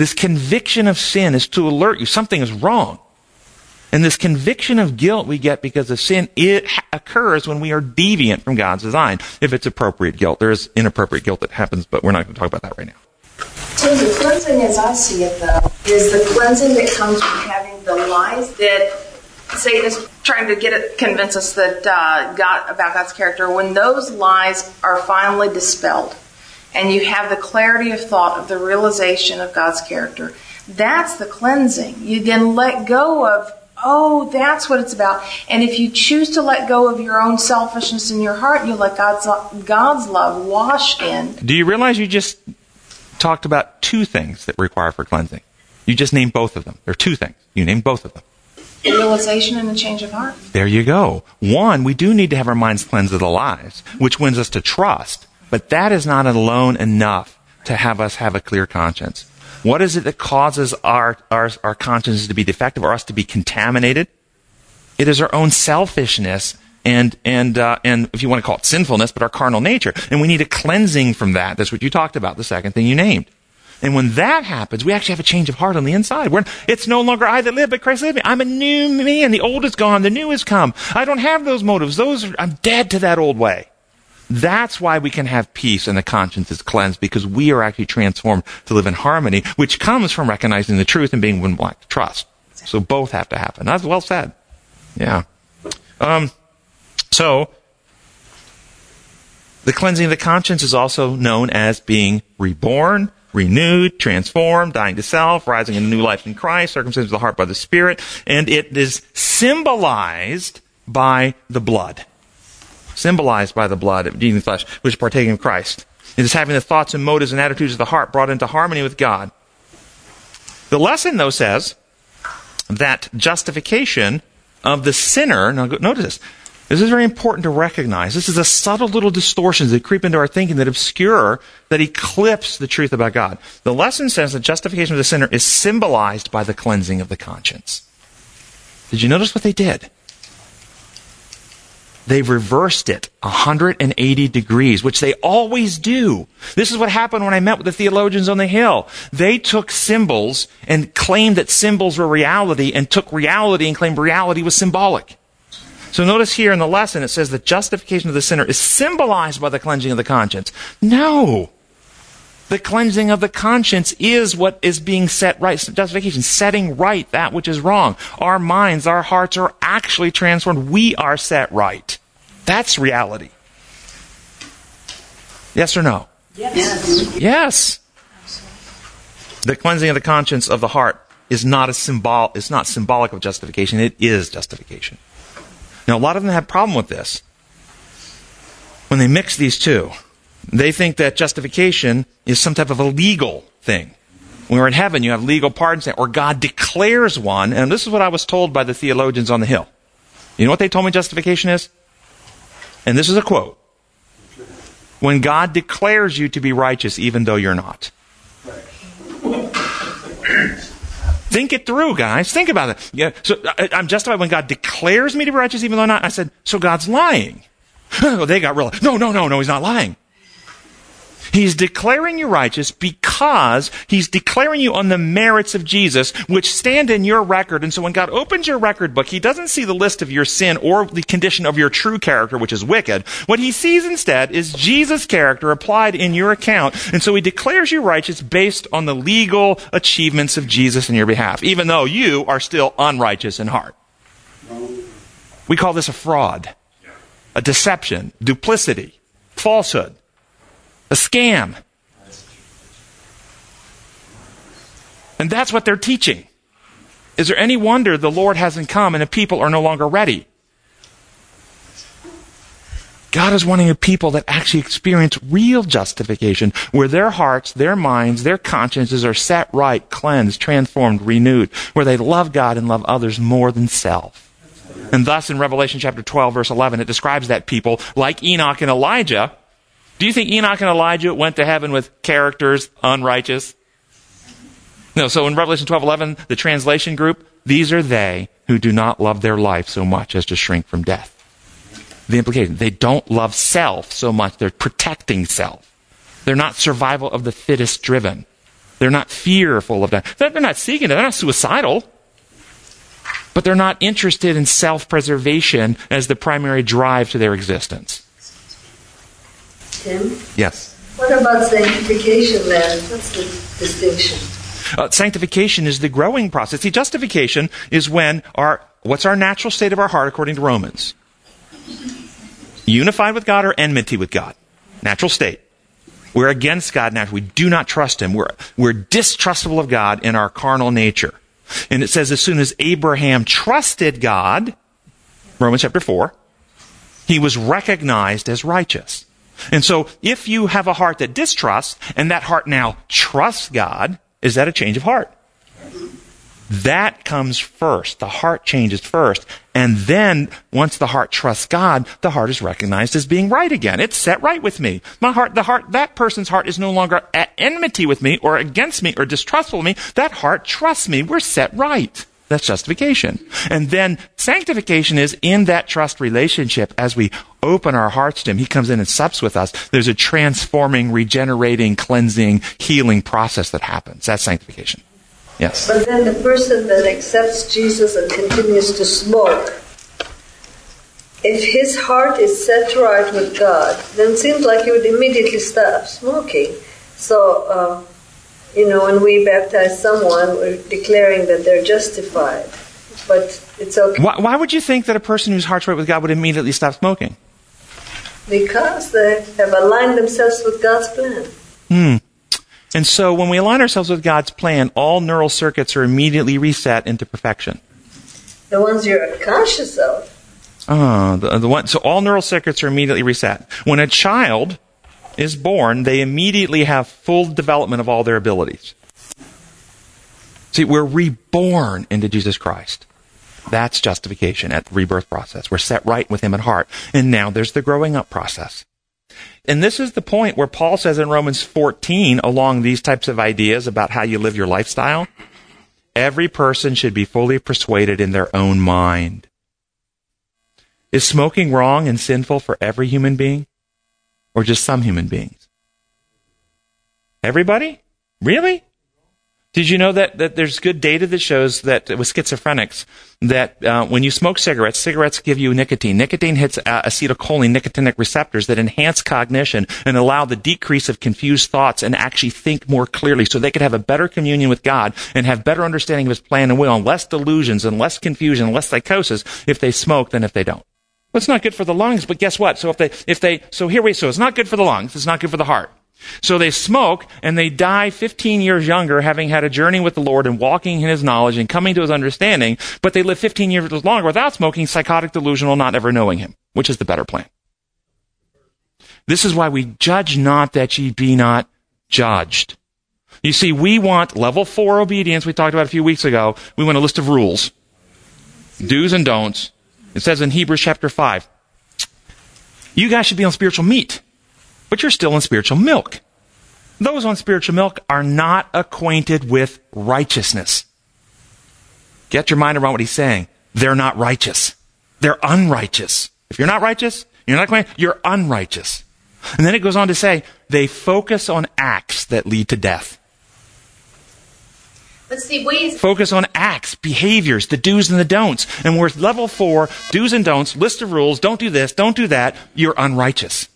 A: This conviction of sin is to alert you something is wrong. And this conviction of guilt we get because of sin, it occurs when we are deviant from God's design. If it's appropriate guilt, there is inappropriate guilt that happens, but we're not going to talk about that right now.
H: So the cleansing as I see it, though, is the cleansing that comes from having the lies that Satan is trying to get it, convince us that uh, God about God's character. When those lies are finally dispelled, and you have the clarity of thought of the realization of God's character, that's the cleansing. You then let go of Oh, that's what it's about. And if you choose to let go of your own selfishness in your heart, you let God's God's love wash in.
A: Do you realize you just talked about two things that require for cleansing? You just named both of them. There are two things. You named both of them.
H: Realization and a change of heart.
A: There you go. One, we do need to have our minds cleansed of the lies, which wins us to trust. But that is not alone enough to have us have a clear conscience. What is it that causes our, our, our consciences to be defective or us to be contaminated? It is our own selfishness and and uh, and if you want to call it sinfulness, but our carnal nature, and we need a cleansing from that. That's what you talked about. The second thing you named. And when that happens, we actually have a change of heart on the inside. We're, it's no longer I that live, but Christ lives me. I'm a new man. The old is gone. The new has come. I don't have those motives. Those are, I'm dead to that old way. That's why we can have peace and the conscience is cleansed because we are actually transformed to live in harmony, which comes from recognizing the truth and being willing to trust. So both have to happen. That's well said. Yeah. Um, so, the cleansing of the conscience is also known as being reborn, renewed, transformed, dying to self, rising in a new life in Christ, circumcision of the heart by the Spirit, and it is symbolized by the blood symbolized by the blood of the flesh, which is partaking of Christ. It is having the thoughts and motives and attitudes of the heart brought into harmony with God. The lesson, though, says that justification of the sinner, now notice this, this is very important to recognize. This is a subtle little distortions that creep into our thinking that obscure, that eclipse the truth about God. The lesson says that justification of the sinner is symbolized by the cleansing of the conscience. Did you notice what they did? They've reversed it 180 degrees, which they always do. This is what happened when I met with the theologians on the Hill. They took symbols and claimed that symbols were reality and took reality and claimed reality was symbolic. So notice here in the lesson it says that justification of the sinner is symbolized by the cleansing of the conscience. No. The cleansing of the conscience is what is being set right. Justification, setting right that which is wrong. Our minds, our hearts are actually transformed. We are set right. That's reality. Yes or no?
H: Yes.
A: Yes. The cleansing of the conscience of the heart is not a symbol it's not symbolic of justification, it is justification. Now a lot of them have a problem with this. When they mix these two. They think that justification is some type of a legal thing. When we're in heaven, you have legal pardons, or God declares one, and this is what I was told by the theologians on the Hill. You know what they told me justification is? And this is a quote. When God declares you to be righteous even though you're not. Think it through, guys. Think about it. Yeah. So I, I'm justified when God declares me to be righteous even though I'm not. I said, so God's lying. well, they got real. No, no, no, no, he's not lying. He's declaring you righteous because he's declaring you on the merits of Jesus, which stand in your record. And so when God opens your record book, he doesn't see the list of your sin or the condition of your true character, which is wicked. What he sees instead is Jesus' character applied in your account. And so he declares you righteous based on the legal achievements of Jesus in your behalf, even though you are still unrighteous in heart. We call this a fraud, a deception, duplicity, falsehood a scam. And that's what they're teaching. Is there any wonder the Lord hasn't come and the people are no longer ready? God is wanting a people that actually experience real justification, where their hearts, their minds, their consciences are set right, cleansed, transformed, renewed, where they love God and love others more than self. And thus, in Revelation chapter 12, verse 11, it describes that people, like Enoch and Elijah, do you think Enoch and Elijah went to heaven with characters unrighteous? No, so in Revelation 12:11, the translation group, these are they who do not love their life so much as to shrink from death. The implication, they don't love self so much, they're protecting self. They're not survival of the fittest driven. They're not fearful of death. They're not seeking it. They're not suicidal. But they're not interested in self preservation as the primary drive to their existence.
K: Tim?
A: Yes.
K: What about sanctification then? What's the distinction?
A: Uh, sanctification is the growing process. See, justification is when our, what's our natural state of our heart according to Romans? Unified with God or enmity with God? Natural state. We're against God now. We do not trust Him. We're, we're distrustful of God in our carnal nature. And it says as soon as Abraham trusted God, Romans chapter 4, he was recognized as righteous. And so if you have a heart that distrusts and that heart now trusts God, is that a change of heart? That comes first. The heart changes first. And then once the heart trusts God, the heart is recognized as being right again. It's set right with me. My heart, the heart, that person's heart is no longer at enmity with me or against me or distrustful of me. That heart trusts me. We're set right. That's justification. And then sanctification is in that trust relationship as we open our hearts to Him. He comes in and sups with us. There's a transforming, regenerating, cleansing, healing process that happens. That's sanctification. Yes.
K: But then the person that accepts Jesus and continues to smoke, if his heart is set right with God, then it seems like he would immediately stop smoking. So, uh, you know, when we baptize someone, we're declaring that they're justified. But it's okay.
A: Why, why would you think that a person whose heart's right with God would immediately stop smoking?
K: Because they have aligned themselves with God's plan.
A: Hmm. And so when we align ourselves with God's plan, all neural circuits are immediately reset into perfection.
K: The ones you're conscious of.
A: Oh, the, the one, so all neural circuits are immediately reset. When a child is born, they immediately have full development of all their abilities. See, we're reborn into Jesus Christ. That's justification at the rebirth process. We're set right with Him at heart. And now there's the growing up process. And this is the point where Paul says in Romans 14, along these types of ideas about how you live your lifestyle, every person should be fully persuaded in their own mind. Is smoking wrong and sinful for every human being? Or just some human beings? Everybody? Really? Did you know that, that there's good data that shows that with schizophrenics, that uh, when you smoke cigarettes, cigarettes give you nicotine. Nicotine hits uh, acetylcholine nicotinic receptors that enhance cognition and allow the decrease of confused thoughts and actually think more clearly so they could have a better communion with God and have better understanding of His plan and will and less delusions and less confusion less psychosis if they smoke than if they don't. Well, it's not good for the lungs, but guess what? So if they, if they, so here we, so it's not good for the lungs, it's not good for the heart. So they smoke and they die 15 years younger, having had a journey with the Lord and walking in His knowledge and coming to His understanding, but they live 15 years longer without smoking, psychotic, delusional, not ever knowing Him, which is the better plan. This is why we judge not that ye be not judged. You see, we want level four obedience, we talked about a few weeks ago. We want a list of rules. Do's and don'ts. It says in Hebrews chapter 5, You guys should be on spiritual meat, but you're still on spiritual milk. Those on spiritual milk are not acquainted with righteousness. Get your mind around what he's saying. They're not righteous. They're unrighteous. If you're not righteous, you're not acquainted, you're unrighteous. And then it goes on to say, they focus on acts that lead to death.
E: Let's see ways.
A: Focus on acts, behaviors, the do's and the don'ts. And we're level four, do's and don'ts, list of rules, don't do this, don't do that. You're unrighteous.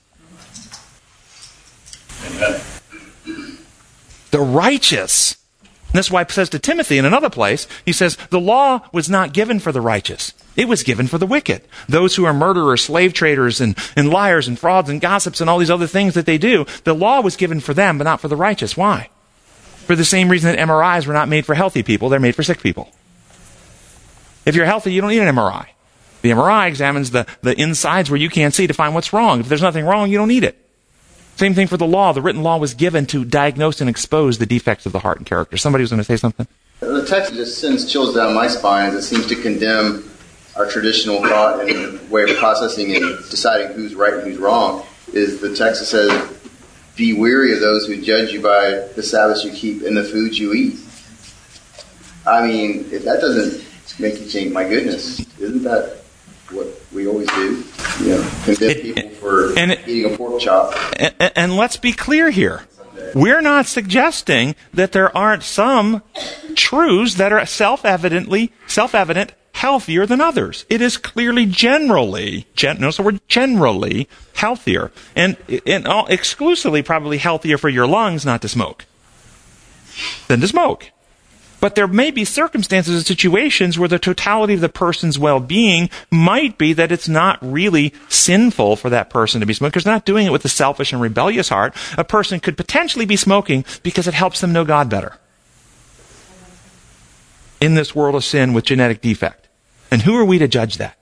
A: The righteous. And that's why it says to Timothy in another place, he says, the law was not given for the righteous. It was given for the wicked. Those who are murderers, slave traders, and, and liars, and frauds, and gossips, and all these other things that they do. The law was given for them, but not for the righteous. Why? For the same reason that MRIs were not made for healthy people, they're made for sick people. If you're healthy, you don't need an MRI. The MRI examines the, the insides where you can't see to find what's wrong. If there's nothing wrong, you don't need it. Same thing for the law. The written law was given to diagnose and expose the defects of the heart and character. Somebody was going to say something?
L: The text just sends chills down my spine as it seems to condemn our traditional thought and way of processing and deciding who's right and who's wrong. Is the text that says, be weary of those who judge you by the Sabbaths you keep and the foods you eat. I mean, if that doesn't make you think, my goodness, isn't that what we always do? You know, condemn people for
A: and
L: eating a pork chop.
A: And, and let's be clear here. We're not suggesting that there aren't some truths that are self-evidently, self-evident healthier than others. It is clearly generally, gen, notice the word generally healthier, and, and all, exclusively probably healthier for your lungs not to smoke than to smoke. But there may be circumstances and situations where the totality of the person's well-being might be that it's not really sinful for that person to be smoking because they're not doing it with a selfish and rebellious heart. A person could potentially be smoking because it helps them know God better. In this world of sin with genetic defect. And who are we to judge that?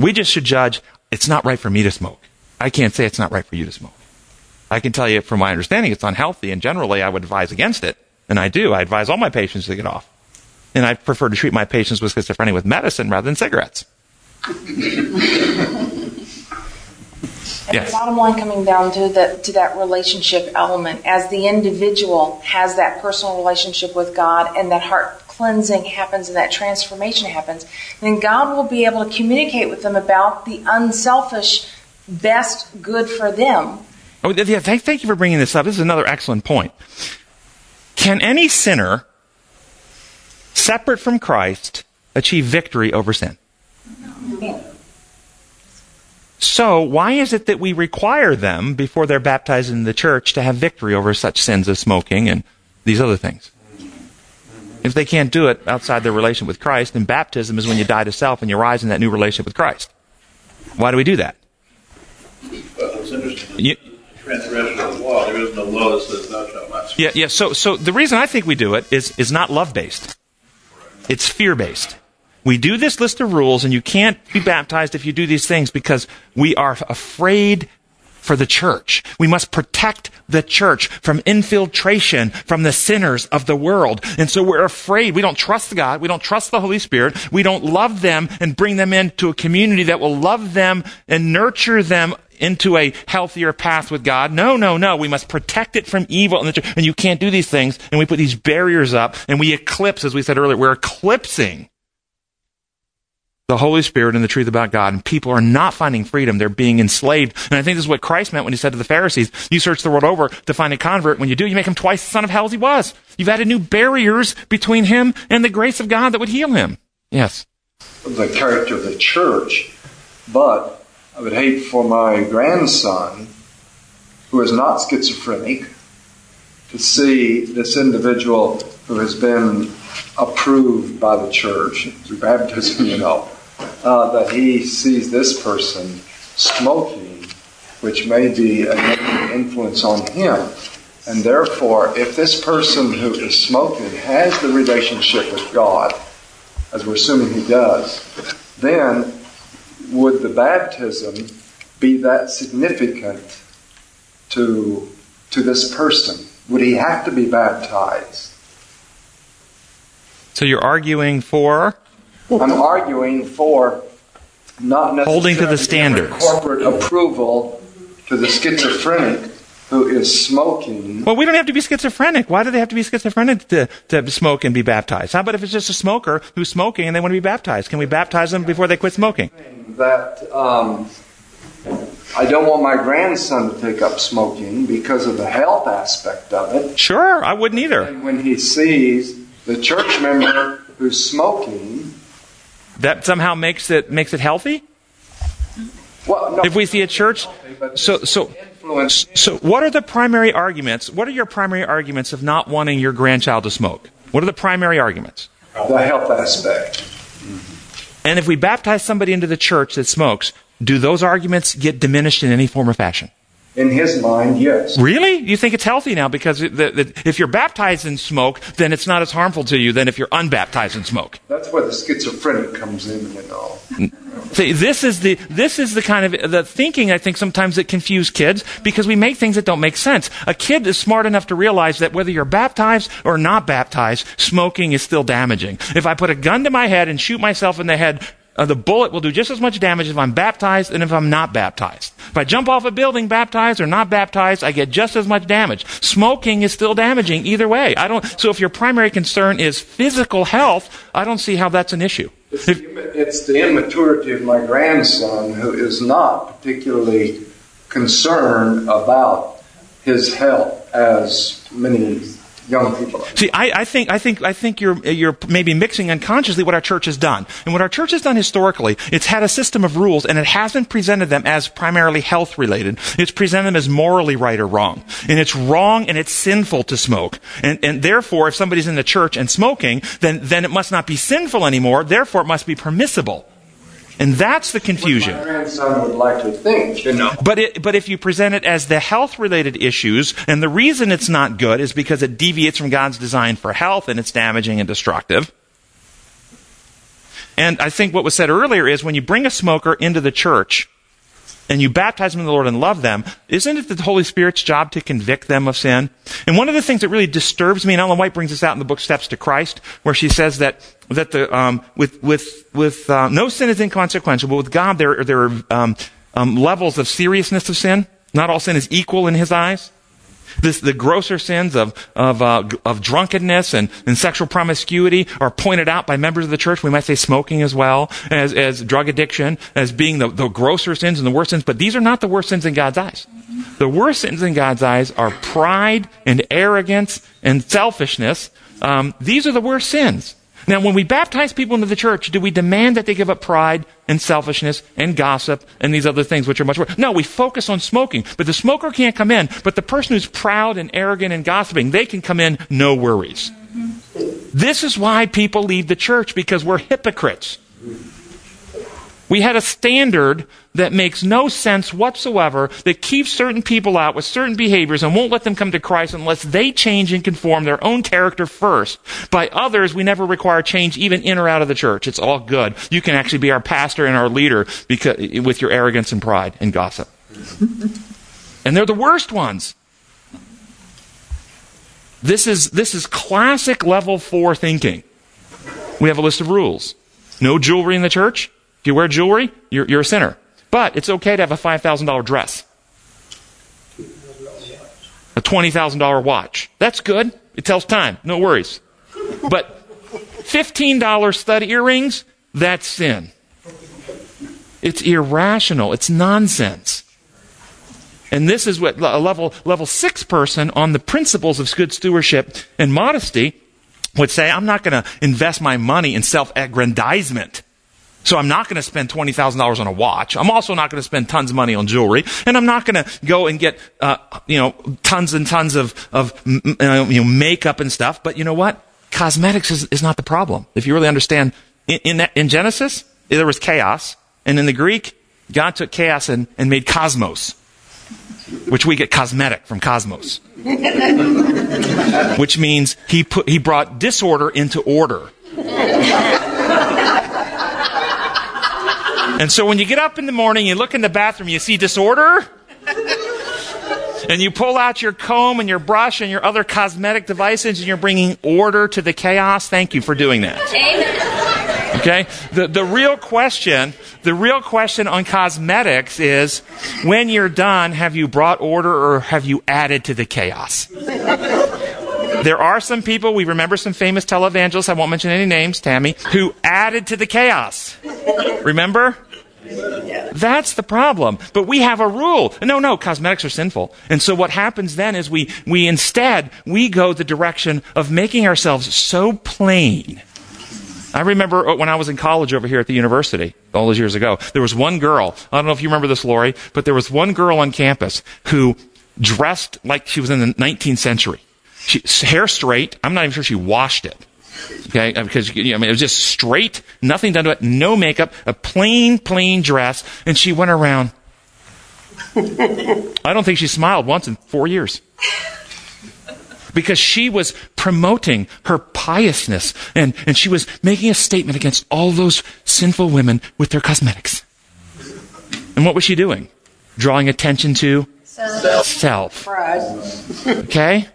A: We just should judge, it's not right for me to smoke. I can't say it's not right for you to smoke. I can tell you from my understanding it's unhealthy and generally I would advise against it. And I do. I advise all my patients to get off. And I prefer to treat my patients with schizophrenia with medicine rather than cigarettes.
H: And yes. the bottom line coming down to the to that relationship element, as the individual has that personal relationship with God and that heart cleansing happens and that transformation happens, then God will be able to communicate with them about the unselfish, best good for them.
A: Oh, yeah, thank, thank you for bringing this up. This is another excellent point. Can any sinner, separate from Christ, achieve victory over sin? So, why is it that we require them, before they're baptized in the church, to have victory over such sins as smoking and these other things? If they can't do it outside their relation with Christ, then baptism is when you die to self and you rise in that new relationship with Christ. Why do we do that?
J: Well, it's interesting. You, transgression of the law. There is no law that says thou shalt not.
A: Yeah, yeah. So, so the reason I think we do it is is not love based. It's fear based. We do this list of rules, and you can't be baptized if you do these things because we are afraid for the church. We must protect the church from infiltration from the sinners of the world. And so we're afraid. We don't trust God. We don't trust the Holy Spirit. We don't love them and bring them into a community that will love them and nurture them into a healthier path with God. No, no, no. We must protect it from evil. And you can't do these things. And we put these barriers up and we eclipse, as we said earlier, we're eclipsing the Holy Spirit and the truth about God, and people are not finding freedom. They're being enslaved. And I think this is what Christ meant when he said to the Pharisees, you search the world over to find a convert. When you do, you make him twice the son of hell as he was. You've added new barriers between him and the grace of God that would heal him. Yes.
C: The character of the church, but I would hate for my grandson, who is not schizophrenic, to see this individual who has been approved by the church through baptism, you know, uh, that he sees this person smoking, which may be a negative influence on him. And therefore, if this person who is smoking has the relationship with God, as we're assuming he does, then would the baptism be that significant to, to this person? Would he have to be baptized?
A: So you're arguing for?
C: I'm arguing for not necessarily
A: Holding to the
C: give
A: standards.
C: corporate approval to the schizophrenic who is smoking.
A: Well, we don't have to be schizophrenic. Why do they have to be schizophrenic to, to smoke and be baptized? How about if it's just a smoker who's smoking and they want to be baptized? Can we baptize them before they quit smoking?
C: that um, I don't want my grandson to take up smoking because of the health aspect of it.
A: Sure, I wouldn't either.
C: And when he sees the church member who's smoking,
A: That somehow makes it makes it healthy.
C: well, no,
A: If we see a church, so so so what are the primary arguments? What are your primary arguments of not wanting your grandchild to smoke? What are the primary arguments?
C: The health aspect. Mm-hmm.
A: And if we baptize somebody into the church that smokes, do those arguments get diminished in any form or fashion?
C: In his mind, yes.
A: Really? You think it's healthy now because the, the, if you're baptized in smoke, then it's not as harmful to you than if you're unbaptized in smoke.
C: That's where the schizophrenic comes in, you know.
A: See, this is the this is the kind of the thinking I think sometimes that confuse kids because we make things that don't make sense. A kid is smart enough to realize that whether you're baptized or not baptized, smoking is still damaging. If I put a gun to my head and shoot myself in the head, uh, the bullet will do just as much damage if I'm baptized and if I'm not baptized. If I jump off a building baptized or not baptized, I get just as much damage. Smoking is still damaging either way. I don't. So if your primary concern is physical health, I don't see how that's an issue.
C: It's it's the immaturity of my grandson who is not particularly concerned about his health as many young people.
A: See, I, I think I think I think you're you're maybe mixing unconsciously what our church has done. And what our church has done historically, it's had a system of rules, and it hasn't presented them as primarily health related. It's presented them as morally right or wrong. And it's wrong and it's sinful to smoke. And and therefore, if somebody's in the church and smoking, then then it must not be sinful anymore. Therefore, it must be permissible. And that's the confusion.
C: My grandson would like to think, you know.
A: But it, but if you present it as the health related issues, and the reason it's not good is because it deviates from God's design for health and it's damaging and destructive. And I think what was said earlier is when you bring a smoker into the church and you baptize them in the Lord and love them, isn't it the Holy Spirit's job to convict them of sin? And one of the things that really disturbs me, and Ellen White brings this out in the book Steps to Christ, where she says that that the um, with with with uh, no sin is inconsequential, but with God there there are um, um, levels of seriousness of sin. Not all sin is equal in His eyes. This, the grosser sins of, of, uh, of drunkenness and, and sexual promiscuity are pointed out by members of the church. We might say smoking as well, as, as drug addiction, as being the, the grosser sins and the worst sins. But these are not the worst sins in God's eyes. The worst sins in God's eyes are pride and arrogance and selfishness. Um, these are the worst sins. Now, when we baptize people into the church, do we demand that they give up pride and selfishness and gossip and these other things which are much worse? No, we focus on smoking. But the smoker can't come in. But the person who's proud and arrogant and gossiping, they can come in, no worries. This is why people leave the church, because we're hypocrites. We had a standard that makes no sense whatsoever that keeps certain people out with certain behaviors and won't let them come to Christ unless they change and conform their own character first. By others, we never require change even in or out of the church. It's all good. You can actually be our pastor and our leader because, with your arrogance and pride and gossip. and they're the worst ones. This is, this is classic level four thinking. We have a list of rules. No jewelry in the church. If you wear jewelry, you're, you're a sinner. But it's okay to have a $5,000 dress, a $20,000 watch. That's good. It tells time. No worries. But $15 stud earrings, that's sin. It's irrational. It's nonsense. And this is what a level, level six person on the principles of good stewardship and modesty would say, I'm not going to invest my money in self-aggrandizement. So I'm not going to spend $20,000 on a watch. I'm also not going to spend tons of money on jewelry. And I'm not going to go and get, uh, you know, tons and tons of, of you know, makeup and stuff. But you know what? Cosmetics is, is not the problem. If you really understand, in, in, in Genesis, there was chaos. And in the Greek, God took chaos and, and made cosmos, which we get cosmetic from cosmos. which means he put, he brought disorder into order. And so when you get up in the morning, you look in the bathroom, you see disorder. And you pull out your comb and your brush and your other cosmetic devices and you're bringing order to the chaos. Thank you for doing that.
E: Amen.
A: Okay? The, the real question, the real question on cosmetics is when you're done, have you brought order or have you added to the chaos? There are some people, we remember some famous televangelists, I won't mention any names, Tammy, who added to the chaos. Remember? That's the problem. But we have a rule. No, no, cosmetics are sinful. And so what happens then is we, we instead, we go the direction of making ourselves so plain. I remember uh, when I was in college over here at the university, all those years ago, there was one girl, I don't know if you remember this, Lori, but there was one girl on campus who dressed like she was in the 19th century. She, hair straight. I'm not even sure she washed it. Okay, uh, because you know, I mean, it was just straight, nothing done to it, no makeup, a plain, plain dress, and she went around. I don't think she smiled once in four years. Because she was promoting her piousness and, and she was making a statement against all those sinful women with their cosmetics. And what was she doing? Drawing attention to
K: Self.
A: self.
K: Pride.
A: Okay?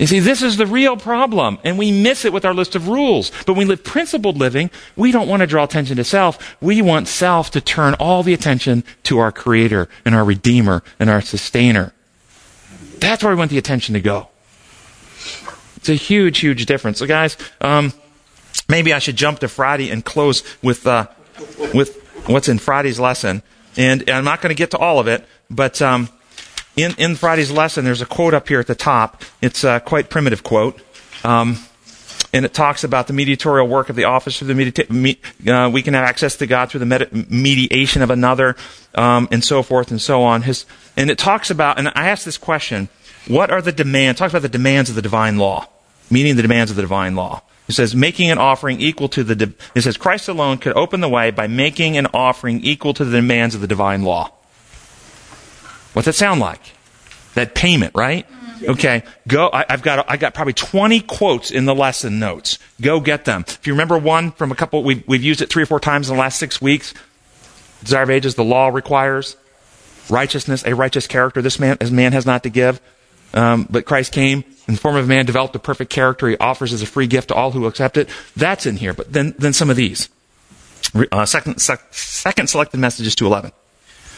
A: You see, this is the real problem, and we miss it with our list of rules. But when we live principled living, we don't want to draw attention to self. We want self to turn all the attention to our Creator and our Redeemer and our Sustainer. That's where we want the attention to go. It's a huge, huge difference. So, guys, um, maybe I should jump to Friday and close with uh, with what's in Friday's lesson. And, and I'm not going to get to all of it, but um, in, in Friday's lesson, there's a quote up here at the top. It's a quite primitive quote. Um, and it talks about the mediatorial work of the office of the medita- me, uh, we can have access to God through the med- mediation of another, um, and so forth and so on. His, and it talks about, and I asked this question, what are the demands? Talks about the demands of the divine law, meaning the demands of the divine law. It says making an offering equal to the. De- it says Christ alone could open the way by making an offering equal to the demands of the divine law. What's that sound like? That payment, right? Okay, go. I, have got I got probably 20 quotes in the lesson notes. Go get them. If you remember one from a couple, we've, we've used it three or four times in the last six weeks. Desire of ages, the law requires righteousness, a righteous character. This man, as man has not to give, um, but Christ came in the form of a man, developed a perfect character. He offers as a free gift to all who accept it. That's in here. But then, then some of these. Uh, second, sec, second selected messages to 11.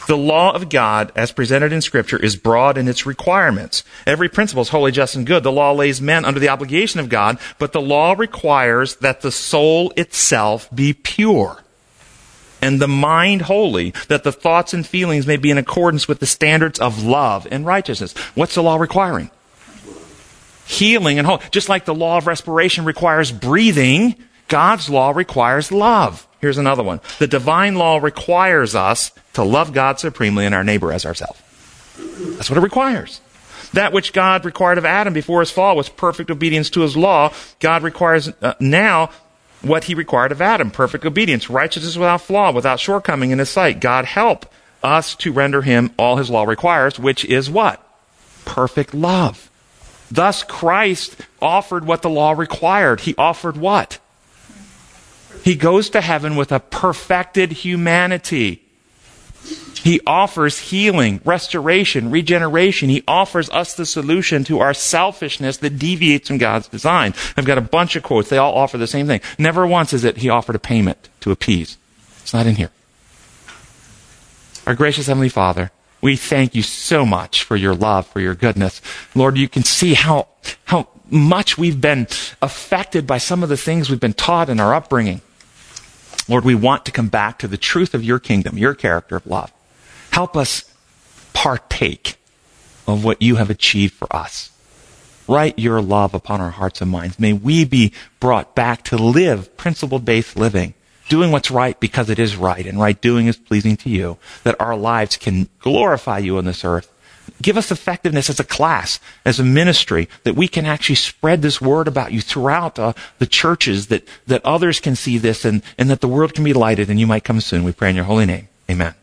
A: The law of God, as presented in Scripture, is broad in its requirements. Every principle is holy, just, and good. The law lays men under the obligation of God, but the law requires that the soul itself be pure and the mind holy, that the thoughts and feelings may be in accordance with the standards of love and righteousness. What's the law requiring? Healing and whole. Just like the law of respiration requires breathing, God's law requires love. Here's another one. The divine law requires us to love God supremely and our neighbor as ourselves. That's what it requires. That which God required of Adam before his fall was perfect obedience to his law. God requires uh, now what he required of Adam perfect obedience, righteousness without flaw, without shortcoming in his sight. God help us to render him all his law requires, which is what? Perfect love. Thus, Christ offered what the law required. He offered what? He goes to heaven with a perfected humanity. He offers healing, restoration, regeneration. He offers us the solution to our selfishness that deviates from God's design. I've got a bunch of quotes. They all offer the same thing. Never once is it he offered a payment to appease. It's not in here. Our gracious Heavenly Father, we thank you so much for your love, for your goodness. Lord, you can see how, how much we've been affected by some of the things we've been taught in our upbringing. Lord, we want to come back to the truth of your kingdom, your character of love. Help us partake of what you have achieved for us. Write your love upon our hearts and minds. May we be brought back to live principle based living, doing what's right because it is right, and right doing is pleasing to you, that our lives can glorify you on this earth. Give us effectiveness as a class, as a ministry, that we can actually spread this word about you throughout uh, the churches, that, that others can see this and, and that the world can be lighted and you might come soon. We pray in your holy name. Amen.